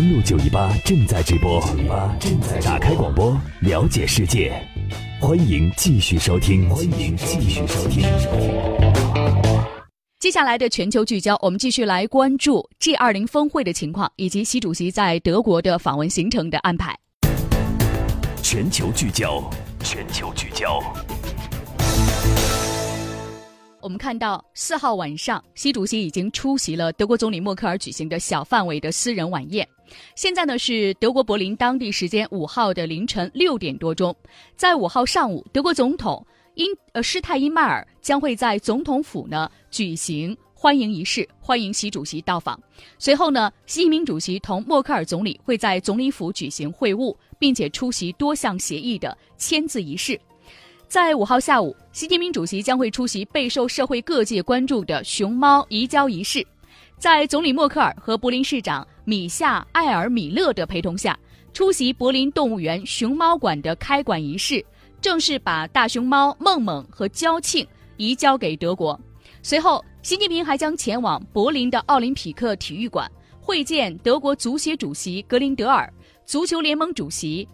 登录九一八正在直播，正在打开广播，了解世界。欢迎继续收听，欢迎继续收听。接下来的全球聚焦，我们继续来关注 G 二零峰会的情况，以及习主席在德国的访问行程的安排。全球聚焦，全球聚焦。我们看到四号晚上，习主席已经出席了德国总理默克尔举行的小范围的私人晚宴。现在呢是德国柏林当地时间五号的凌晨六点多钟，在五号上午，德国总统因呃施泰因迈尔将会在总统府呢举行欢迎仪式，欢迎习主席到访。随后呢，习近平主席同默克尔总理会在总理府举行会晤，并且出席多项协议的签字仪式。在五号下午，习近平主席将会出席备受社会各界关注的熊猫移交仪式，在总理默克尔和柏林市长米夏艾尔米勒的陪同下，出席柏林动物园熊猫馆的开馆仪式，正式把大熊猫梦梦和娇庆移交给德国。随后，习近平还将前往柏林的奥林匹克体育馆会见德国足协主席格林德尔、足球联盟主席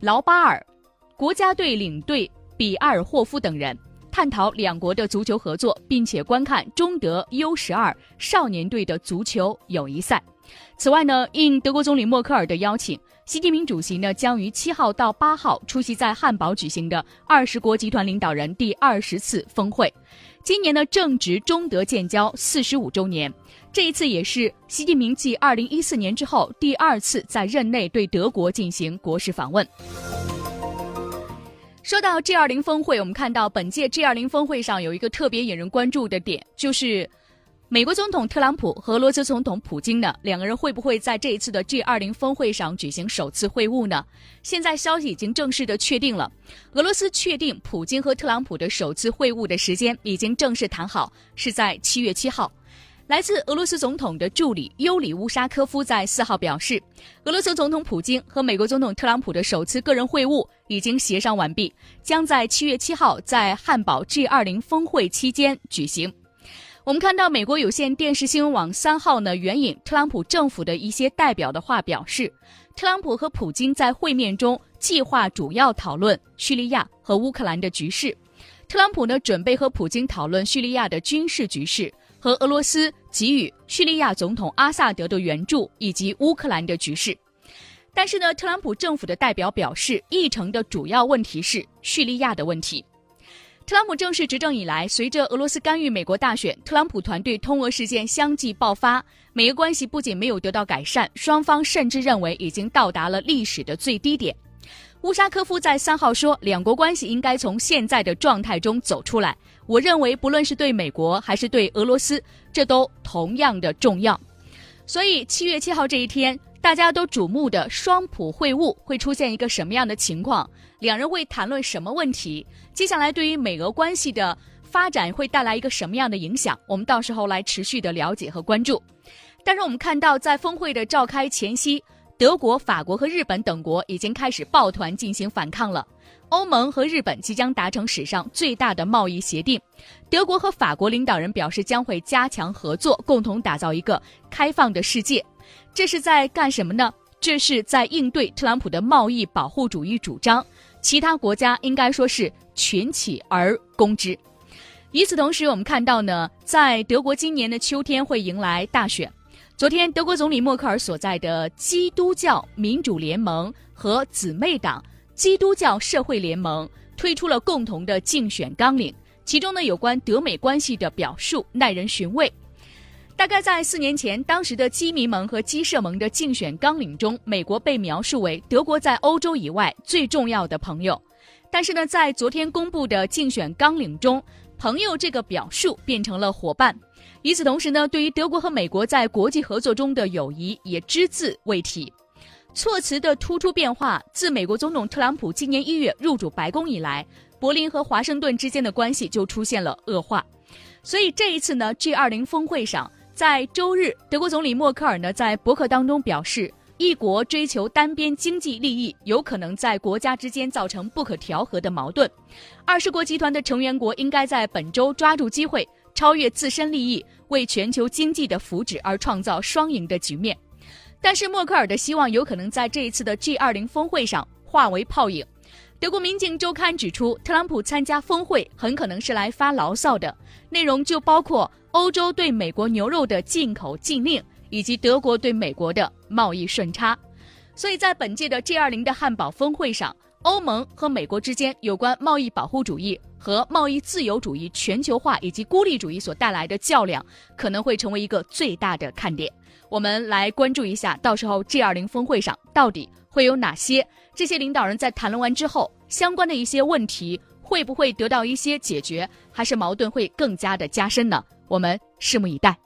劳巴尔、国家队领队。比埃尔霍夫等人探讨两国的足球合作，并且观看中德 U 十二少年队的足球友谊赛。此外呢，应德国总理默克尔的邀请，习近平主席呢将于七号到八号出席在汉堡举行的二十国集团领导人第二十次峰会。今年呢正值中德建交四十五周年，这一次也是习近平继二零一四年之后第二次在任内对德国进行国事访问。说到 G 二零峰会，我们看到本届 G 二零峰会上有一个特别引人关注的点，就是美国总统特朗普和俄罗斯总统普京呢，两个人会不会在这一次的 G 二零峰会上举行首次会晤呢？现在消息已经正式的确定了，俄罗斯确定普京和特朗普的首次会晤的时间已经正式谈好，是在七月七号。来自俄罗斯总统的助理尤里乌沙科夫在四号表示，俄罗斯总统普京和美国总统特朗普的首次个人会晤已经协商完毕，将在七月七号在汉堡 G20 峰会期间举行。我们看到美国有线电视新闻网三号呢援引特朗普政府的一些代表的话表示，特朗普和普京在会面中计划主要讨论叙利亚和乌克兰的局势。特朗普呢准备和普京讨论叙利亚的军事局势。和俄罗斯给予叙利亚总统阿萨德的援助，以及乌克兰的局势。但是呢，特朗普政府的代表表示，议程的主要问题是叙利亚的问题。特朗普正式执政以来，随着俄罗斯干预美国大选，特朗普团队通俄事件相继爆发，美俄关系不仅没有得到改善，双方甚至认为已经到达了历史的最低点。乌沙科夫在三号说，两国关系应该从现在的状态中走出来。我认为，不论是对美国还是对俄罗斯，这都同样的重要。所以，七月七号这一天，大家都瞩目的双普会晤会出现一个什么样的情况？两人会谈论什么问题？接下来对于美俄关系的发展会带来一个什么样的影响？我们到时候来持续的了解和关注。但是，我们看到在峰会的召开前夕。德国、法国和日本等国已经开始抱团进行反抗了。欧盟和日本即将达成史上最大的贸易协定。德国和法国领导人表示将会加强合作，共同打造一个开放的世界。这是在干什么呢？这是在应对特朗普的贸易保护主义主张。其他国家应该说是群起而攻之。与此同时，我们看到呢，在德国今年的秋天会迎来大选。昨天，德国总理默克尔所在的基督教民主联盟和姊妹党基督教社会联盟推出了共同的竞选纲领，其中呢有关德美关系的表述耐人寻味。大概在四年前，当时的基民盟和基社盟的竞选纲领中，美国被描述为德国在欧洲以外最重要的朋友，但是呢，在昨天公布的竞选纲领中，朋友这个表述变成了伙伴。与此同时呢，对于德国和美国在国际合作中的友谊也只字未提，措辞的突出变化。自美国总统特朗普今年一月入主白宫以来，柏林和华盛顿之间的关系就出现了恶化。所以这一次呢，G20 峰会上，在周日，德国总理默克尔呢在博客当中表示，一国追求单边经济利益，有可能在国家之间造成不可调和的矛盾。二十国集团的成员国应该在本周抓住机会。超越自身利益，为全球经济的福祉而创造双赢的局面。但是默克尔的希望有可能在这一次的 G20 峰会上化为泡影。德国民警周刊指出，特朗普参加峰会很可能是来发牢骚的，内容就包括欧洲对美国牛肉的进口禁令，以及德国对美国的贸易顺差。所以在本届的 G20 的汉堡峰会上，欧盟和美国之间有关贸易保护主义和贸易自由主义全球化以及孤立主义所带来的较量，可能会成为一个最大的看点。我们来关注一下，到时候 G20 峰会上到底会有哪些？这些领导人在谈论完之后，相关的一些问题会不会得到一些解决，还是矛盾会更加的加深呢？我们拭目以待。